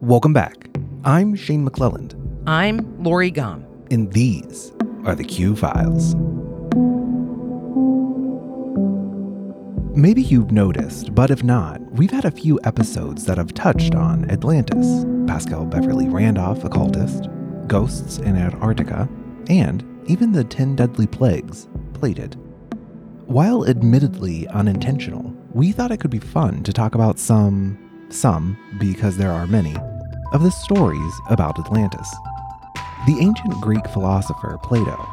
Welcome back. I'm Shane McClelland, I'm Lori Gum. and these are the Q Files. Maybe you've noticed, but if not, we've had a few episodes that have touched on Atlantis, Paschal Beverly Randolph, occultist, ghosts in Antarctica, and even the 10 deadly plagues, plated. While admittedly unintentional, we thought it could be fun to talk about some, some, because there are many, of the stories about Atlantis. The ancient Greek philosopher Plato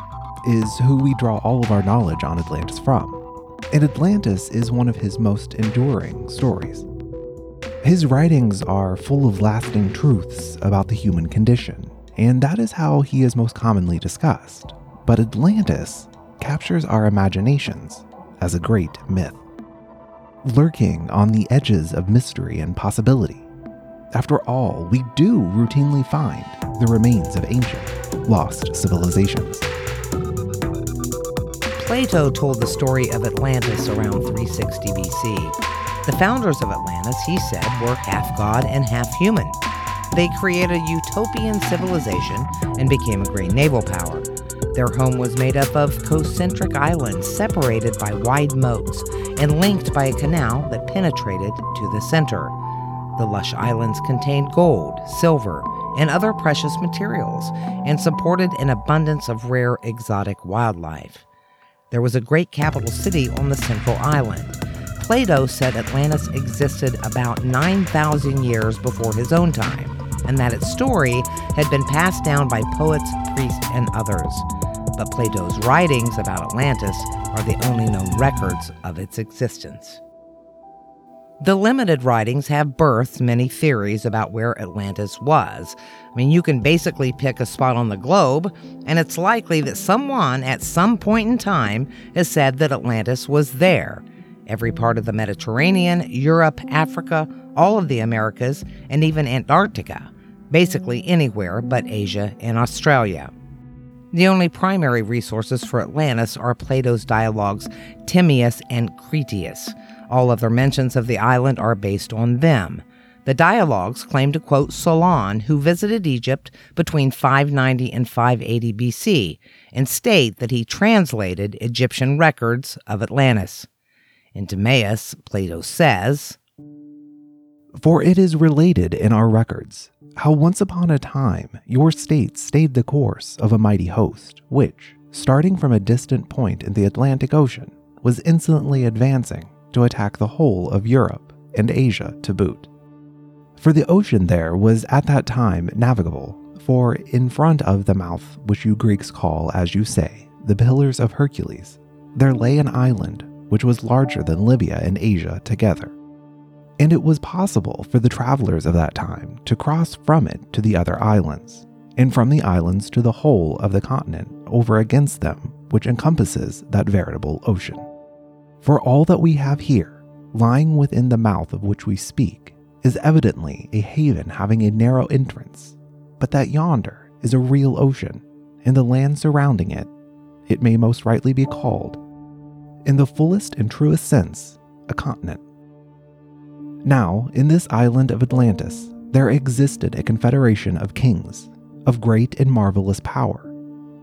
is who we draw all of our knowledge on Atlantis from, and Atlantis is one of his most enduring stories. His writings are full of lasting truths about the human condition, and that is how he is most commonly discussed. But Atlantis captures our imaginations as a great myth, lurking on the edges of mystery and possibility. After all, we do routinely find the remains of ancient, lost civilizations. Plato told the story of Atlantis around 360 BC. The founders of Atlantis, he said, were half god and half human. They created a utopian civilization and became a great naval power. Their home was made up of concentric islands separated by wide moats and linked by a canal that penetrated to the center. The lush islands contained gold, silver, and other precious materials and supported an abundance of rare exotic wildlife. There was a great capital city on the central island. Plato said Atlantis existed about 9,000 years before his own time, and that its story had been passed down by poets, priests, and others. But Plato's writings about Atlantis are the only known records of its existence. The limited writings have birthed many theories about where Atlantis was. I mean, you can basically pick a spot on the globe, and it's likely that someone at some point in time has said that Atlantis was there. Every part of the Mediterranean, Europe, Africa, all of the Americas, and even Antarctica. Basically anywhere but Asia and Australia. The only primary resources for Atlantis are Plato's dialogues Timaeus and Critias. All other mentions of the island are based on them. The dialogues claim to quote Solon, who visited Egypt between 590 and 580 BC, and state that he translated Egyptian records of Atlantis. In Timaeus, Plato says, For it is related in our records how once upon a time your state stayed the course of a mighty host, which, starting from a distant point in the Atlantic Ocean, was insolently advancing to attack the whole of Europe and Asia to boot. For the ocean there was at that time navigable, for in front of the mouth, which you Greeks call, as you say, the Pillars of Hercules, there lay an island which was larger than Libya and Asia together. And it was possible for the travelers of that time to cross from it to the other islands, and from the islands to the whole of the continent over against them, which encompasses that veritable ocean. For all that we have here, lying within the mouth of which we speak, is evidently a haven having a narrow entrance, but that yonder is a real ocean, and the land surrounding it, it may most rightly be called, in the fullest and truest sense, a continent. Now, in this island of Atlantis, there existed a confederation of kings, of great and marvelous power,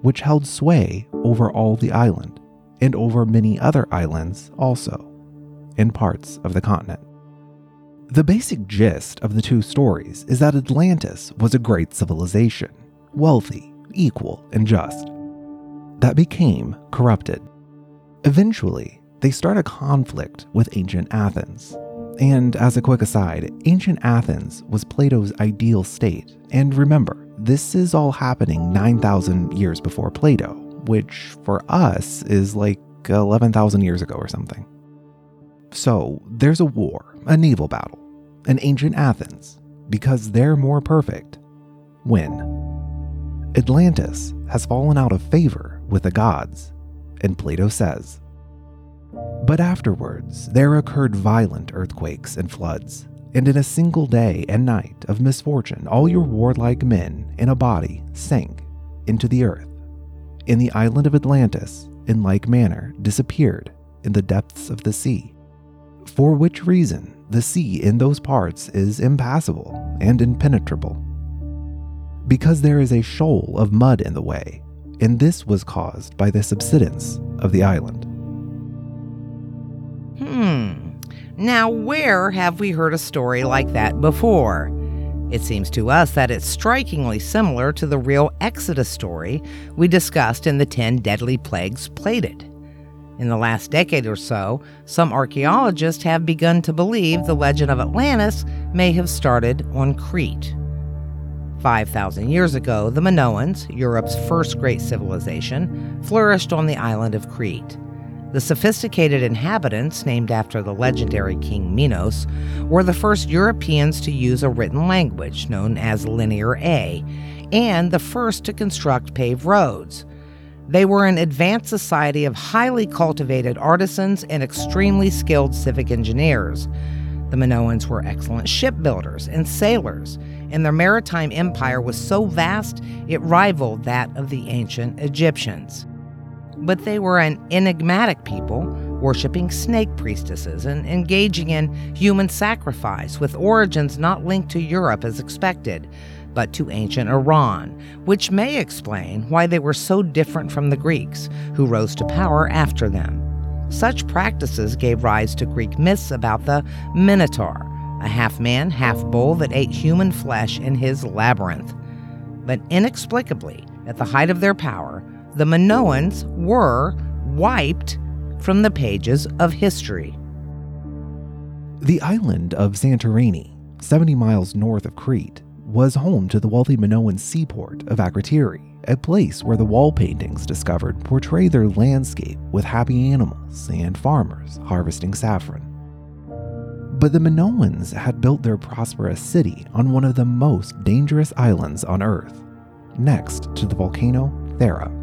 which held sway over all the island, and over many other islands also, in parts of the continent. The basic gist of the two stories is that Atlantis was a great civilization, wealthy, equal, and just, that became corrupted. Eventually, they start a conflict with ancient Athens. And as a quick aside, ancient Athens was Plato's ideal state. And remember, this is all happening 9,000 years before Plato, which for us is like 11,000 years ago or something. So there's a war, a naval battle, and ancient Athens, because they're more perfect, win. Atlantis has fallen out of favor with the gods, and Plato says. But afterwards, there occurred violent earthquakes and floods, and in a single day and night of misfortune, all your warlike men in a body sank into the earth. In the island of Atlantis, in like manner, disappeared in the depths of the sea. For which reason, the sea in those parts is impassable and impenetrable. Because there is a shoal of mud in the way, and this was caused by the subsidence of the island. Hmm. Now, where have we heard a story like that before? It seems to us that it's strikingly similar to the real Exodus story we discussed in the 10 Deadly Plagues Plated. In the last decade or so, some archaeologists have begun to believe the legend of Atlantis may have started on Crete. 5,000 years ago, the Minoans, Europe's first great civilization, flourished on the island of Crete. The sophisticated inhabitants, named after the legendary King Minos, were the first Europeans to use a written language known as Linear A, and the first to construct paved roads. They were an advanced society of highly cultivated artisans and extremely skilled civic engineers. The Minoans were excellent shipbuilders and sailors, and their maritime empire was so vast it rivaled that of the ancient Egyptians. But they were an enigmatic people, worshiping snake priestesses and engaging in human sacrifice with origins not linked to Europe as expected, but to ancient Iran, which may explain why they were so different from the Greeks, who rose to power after them. Such practices gave rise to Greek myths about the Minotaur, a half man, half bull that ate human flesh in his labyrinth. But inexplicably, at the height of their power, the Minoans were wiped from the pages of history. The island of Santorini, 70 miles north of Crete, was home to the wealthy Minoan seaport of Akrotiri, a place where the wall paintings discovered portray their landscape with happy animals and farmers harvesting saffron. But the Minoans had built their prosperous city on one of the most dangerous islands on Earth, next to the volcano Thera.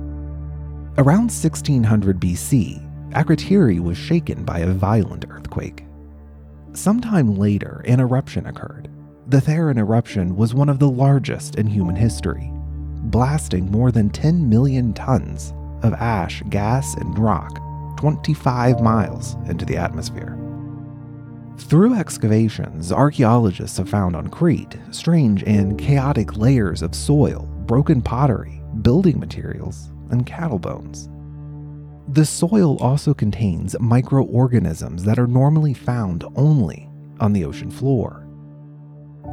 Around 1600 BC, Akrotiri was shaken by a violent earthquake. Sometime later, an eruption occurred. The Theran eruption was one of the largest in human history, blasting more than 10 million tons of ash, gas, and rock 25 miles into the atmosphere. Through excavations, archaeologists have found on Crete strange and chaotic layers of soil, broken pottery, building materials, and cattle bones. The soil also contains microorganisms that are normally found only on the ocean floor.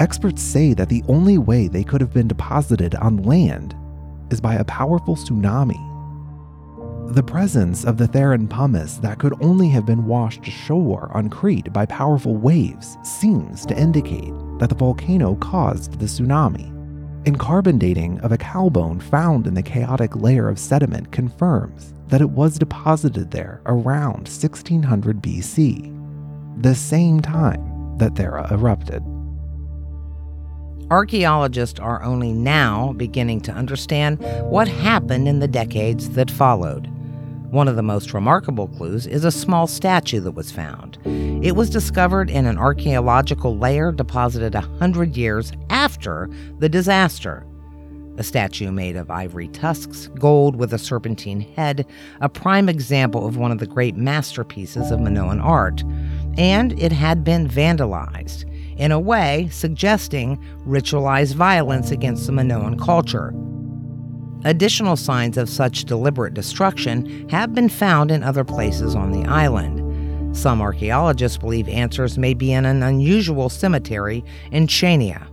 Experts say that the only way they could have been deposited on land is by a powerful tsunami. The presence of the Theran pumice that could only have been washed ashore on Crete by powerful waves seems to indicate that the volcano caused the tsunami. And carbon dating of a cow bone found in the chaotic layer of sediment confirms that it was deposited there around 1600 BC, the same time that Thera erupted. Archaeologists are only now beginning to understand what happened in the decades that followed. One of the most remarkable clues is a small statue that was found. It was discovered in an archaeological layer deposited a hundred years after the disaster. A statue made of ivory tusks, gold with a serpentine head, a prime example of one of the great masterpieces of Minoan art. And it had been vandalized in a way suggesting ritualized violence against the Minoan culture. Additional signs of such deliberate destruction have been found in other places on the island. Some archaeologists believe answers may be in an unusual cemetery in Chania.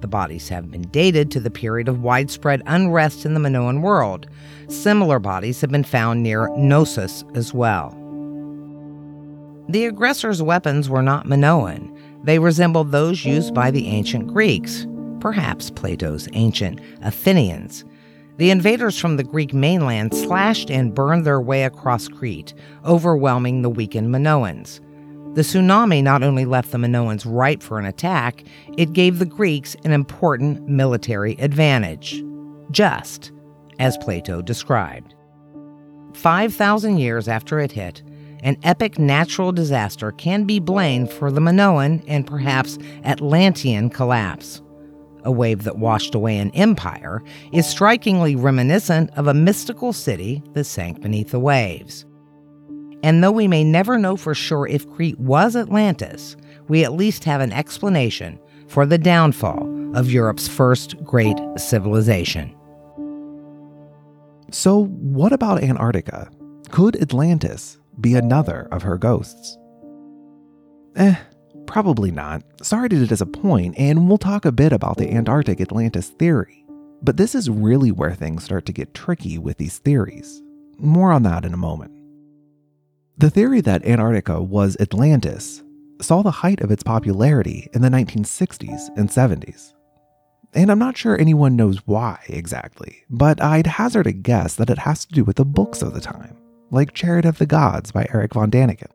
The bodies have been dated to the period of widespread unrest in the Minoan world. Similar bodies have been found near Knossos as well. The aggressor's weapons were not Minoan. They resembled those used by the ancient Greeks, perhaps Plato's ancient Athenians. The invaders from the Greek mainland slashed and burned their way across Crete, overwhelming the weakened Minoans. The tsunami not only left the Minoans ripe for an attack, it gave the Greeks an important military advantage. Just as Plato described. 5,000 years after it hit, an epic natural disaster can be blamed for the Minoan and perhaps Atlantean collapse. A wave that washed away an empire is strikingly reminiscent of a mystical city that sank beneath the waves. And though we may never know for sure if Crete was Atlantis, we at least have an explanation for the downfall of Europe's first great civilization. So, what about Antarctica? Could Atlantis be another of her ghosts? Eh, probably not. Sorry to disappoint, and we'll talk a bit about the Antarctic Atlantis theory. But this is really where things start to get tricky with these theories. More on that in a moment. The theory that Antarctica was Atlantis saw the height of its popularity in the 1960s and 70s. And I'm not sure anyone knows why exactly, but I'd hazard a guess that it has to do with the books of the time, like Chariot of the Gods by Eric von Däniken,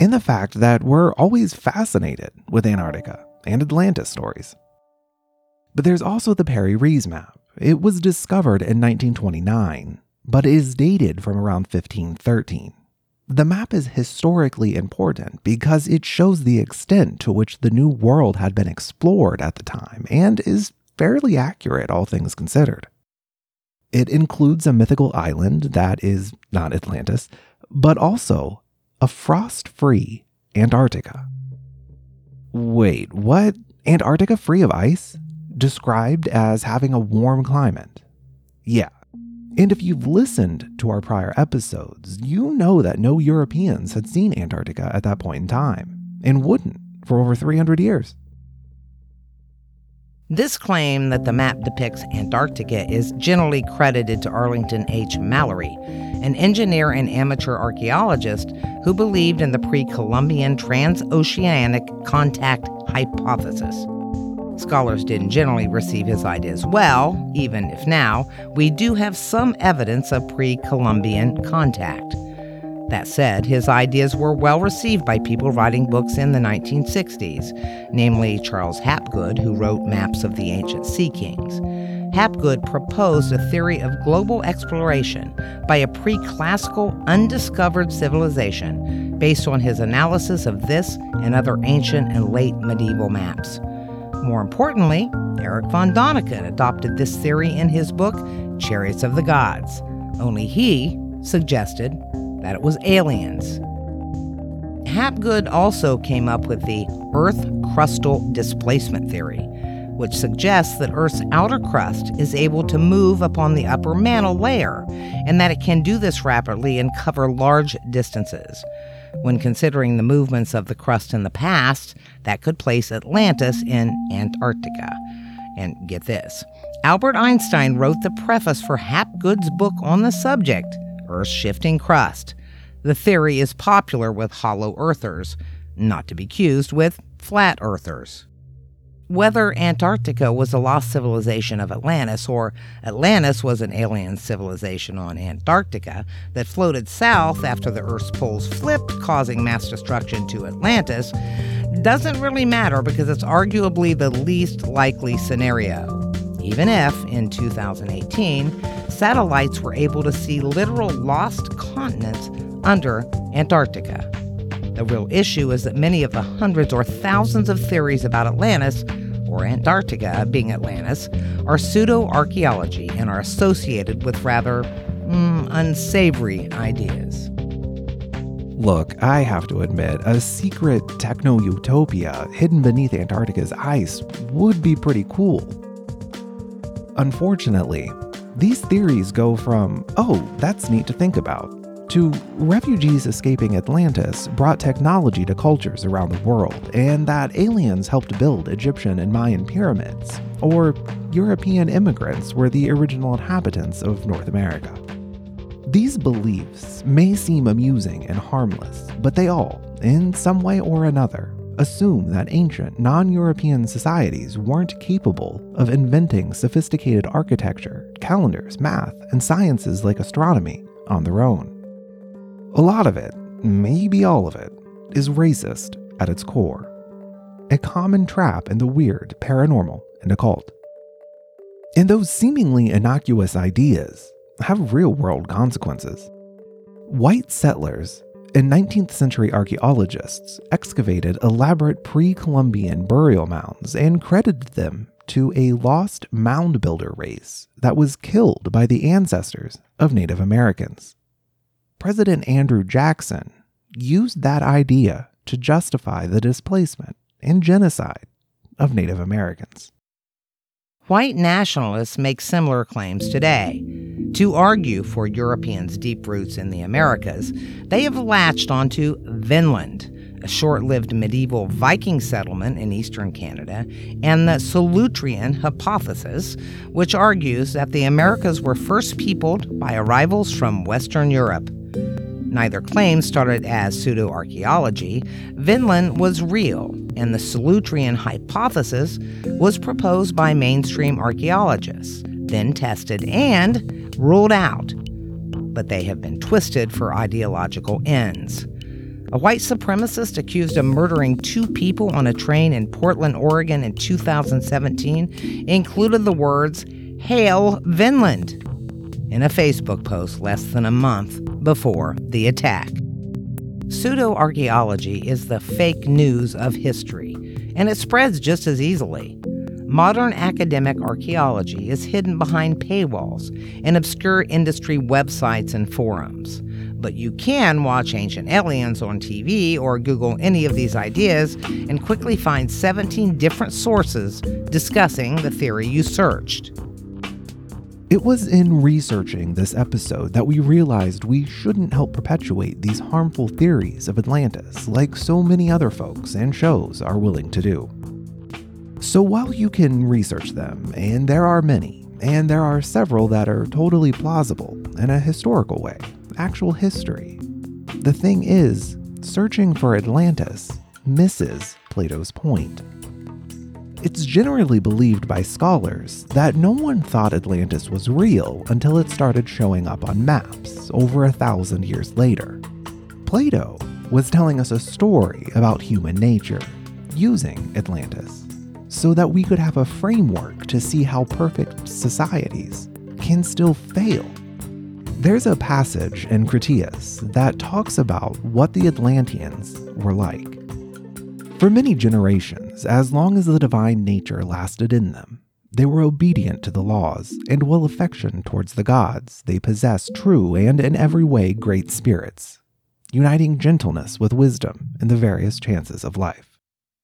and the fact that we're always fascinated with Antarctica and Atlantis stories. But there's also the Piri Reis map. It was discovered in 1929, but is dated from around 1513. The map is historically important because it shows the extent to which the New World had been explored at the time and is fairly accurate, all things considered. It includes a mythical island that is not Atlantis, but also a frost free Antarctica. Wait, what? Antarctica free of ice? Described as having a warm climate? Yeah, and if you've listened to our prior episodes, you know that no Europeans had seen Antarctica at that point in time, and wouldn't for over 300 years. This claim that the map depicts Antarctica is generally credited to Arlington H. Mallery, an engineer and amateur archaeologist who believed in the pre Columbian transoceanic contact hypothesis. Scholars didn't generally receive his ideas well, even if now we do have some evidence of pre Columbian contact. That said, his ideas were well received by people writing books in the 1960s, namely Charles Hapgood, who wrote Maps of the Ancient Sea Kings. Hapgood proposed a theory of global exploration by a pre classical, undiscovered civilization based on his analysis of this and other ancient and late medieval maps. More importantly, Eric von Däniken adopted this theory in his book, Chariots of the Gods. Only he suggested that it was aliens. Hapgood also came up with the Earth crustal displacement theory, which suggests that Earth's outer crust is able to move upon the upper mantle layer, and that it can do this rapidly and cover large distances. When considering the movements of the crust in the past, that could place Atlantis in Antarctica. And get this Albert Einstein wrote the preface for Hapgood's book on the subject, Earth's Shifting Crust. The theory is popular with hollow earthers, not to be confused with flat earthers whether Antarctica was a lost civilization of Atlantis or Atlantis was an alien civilization on Antarctica that floated south after the Earth's poles flipped, causing mass destruction to Atlantis, doesn't really matter because it's arguably the least likely scenario. Even if, in 2018, satellites were able to see literal lost continents under Antarctica. The real issue is that many of the hundreds or thousands of theories about Atlantis or Antarctica being Atlantis, are pseudo archaeology and are associated with rather mm, unsavory ideas. Look, I have to admit, a secret techno utopia hidden beneath Antarctica's ice would be pretty cool. Unfortunately, these theories go from, oh, that's neat to think about, to refugees escaping Atlantis brought technology to cultures around the world, and that aliens helped build Egyptian and Mayan pyramids, or European immigrants were the original inhabitants of North America. These beliefs may seem amusing and harmless, but they all, in some way or another, assume that ancient non European societies weren't capable of inventing sophisticated architecture, calendars, math, and sciences like astronomy on their own. A lot of it, maybe all of it, is racist at its core. A common trap in the weird, paranormal, and occult. And those seemingly innocuous ideas have real world consequences. White settlers and 19th century archaeologists excavated elaborate pre Columbian burial mounds and credited them to a lost mound builder race that was killed by the ancestors of Native Americans. President Andrew Jackson used that idea to justify the displacement and genocide of Native Americans. White nationalists make similar claims today. To argue for Europeans' deep roots in the Americas, they have latched onto Vinland, a short lived medieval Viking settlement in eastern Canada, and the Solutrean hypothesis, which argues that the Americas were first peopled by arrivals from Western Europe. Neither claim started as pseudo archaeology. Vinland was real, and the Solutrean hypothesis was proposed by mainstream archaeologists, then tested and ruled out. But they have been twisted for ideological ends. A white supremacist accused of murdering two people on a train in Portland, Oregon in 2017 included the words, Hail Vinland, in a Facebook post less than a month before the attack. Pseudo archaeology is the fake news of history, and it spreads just as easily. Modern academic archaeology is hidden behind paywalls and obscure industry websites and forums. But you can watch Ancient Aliens on TV or Google any of these ideas and quickly find 17 different sources discussing the theory you searched. It was in researching this episode that we realized we shouldn't help perpetuate these harmful theories of Atlantis like so many other folks and shows are willing to do. So while you can research them, and there are many, and there are several that are totally plausible in a historical way, actual history, the thing is, searching for Atlantis misses Plato's point. It's generally believed by scholars that no one thought Atlantis was real until it started showing up on maps over a thousand years later. Plato was telling us a story about human nature using Atlantis so that we could have a framework to see how perfect societies can still fail. There's a passage in Critias that talks about what the Atlanteans were like. For many generations, as long as the divine nature lasted in them, they were obedient to the laws and will affection towards the gods. They possessed true and in every way great spirits, uniting gentleness with wisdom in the various chances of life.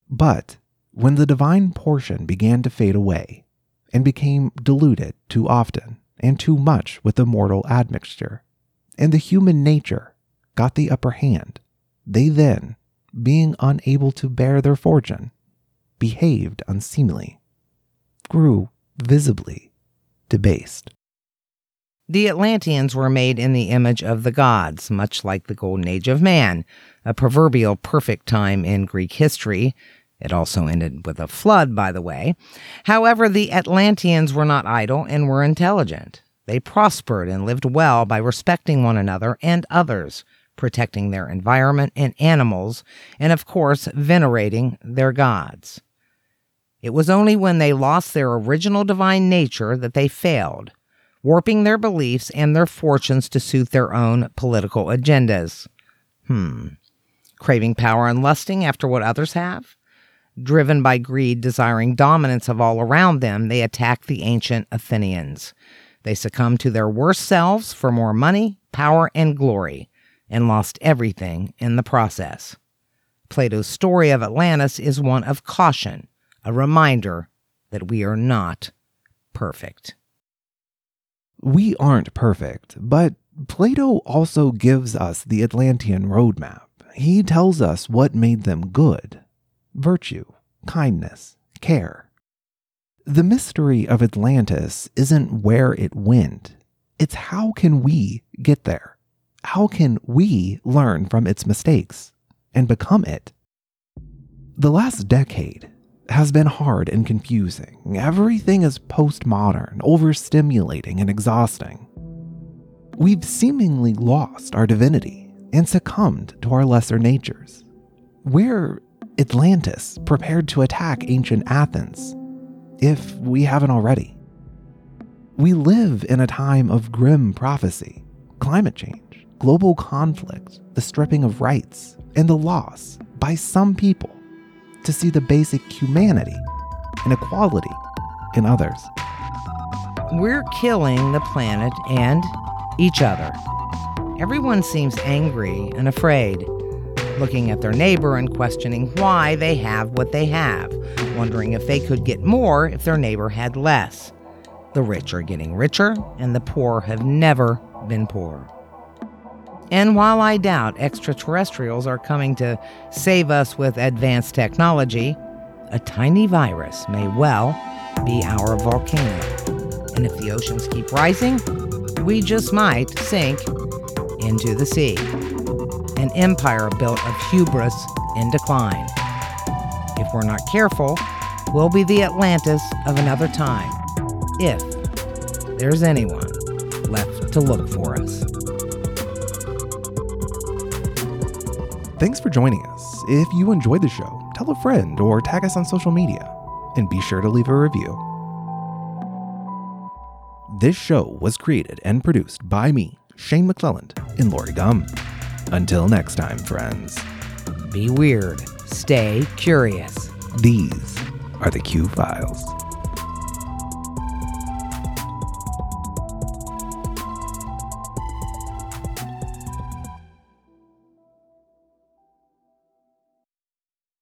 But when the divine portion began to fade away and became diluted too often and too much with the mortal admixture, and the human nature got the upper hand, they then being unable to bear their fortune, behaved unseemly, grew visibly debased. The Atlanteans were made in the image of the gods, much like the Golden Age of man, a proverbial perfect time in Greek history. It also ended with a flood, by the way. However, the Atlanteans were not idle and were intelligent. They prospered and lived well by respecting one another and others, protecting their environment and animals, and of course, venerating their gods. It was only when they lost their original divine nature that they failed, warping their beliefs and their fortunes to suit their own political agendas. Hmm. Craving power and lusting after what others have? Driven by greed, desiring dominance of all around them, they attacked the ancient Athenians. They succumbed to their worst selves for more money, power, and glory and lost everything in the process. Plato's story of Atlantis is one of caution, a reminder that we are not perfect. We aren't perfect, but Plato also gives us the Atlantean roadmap. He tells us what made them good virtue, kindness, care. The mystery of Atlantis isn't where it went, it's how can we get there? How can we learn from its mistakes and become it? The last decade has been hard and confusing. Everything is postmodern, overstimulating, and exhausting. We've seemingly lost our divinity and succumbed to our lesser natures. We're Atlantis prepared to attack ancient Athens, if we haven't already. We live in a time of grim prophecy, climate change global conflict, the stripping of rights, and the loss by some people to see the basic humanity and equality in others. We're killing the planet and each other. Everyone seems angry and afraid. looking at their neighbor and questioning why they have what they have, wondering if they could get more if their neighbor had less. The rich are getting richer, and the poor have never been poorer. And while I doubt extraterrestrials are coming to save us with advanced technology, a tiny virus may well be our volcano. And if the oceans keep rising, we just might sink into the sea. An empire built of hubris in decline. If we're not careful, we'll be the Atlantis of another time. If there's anyone left to look for us. Thanks for joining us. If you enjoyed the show, tell a friend or tag us on social media. And be sure to leave a review. This show was created and produced by me, Shane McClelland, and Lori Gum. Until next time, friends, Be weird. Stay curious. these are the Q Files.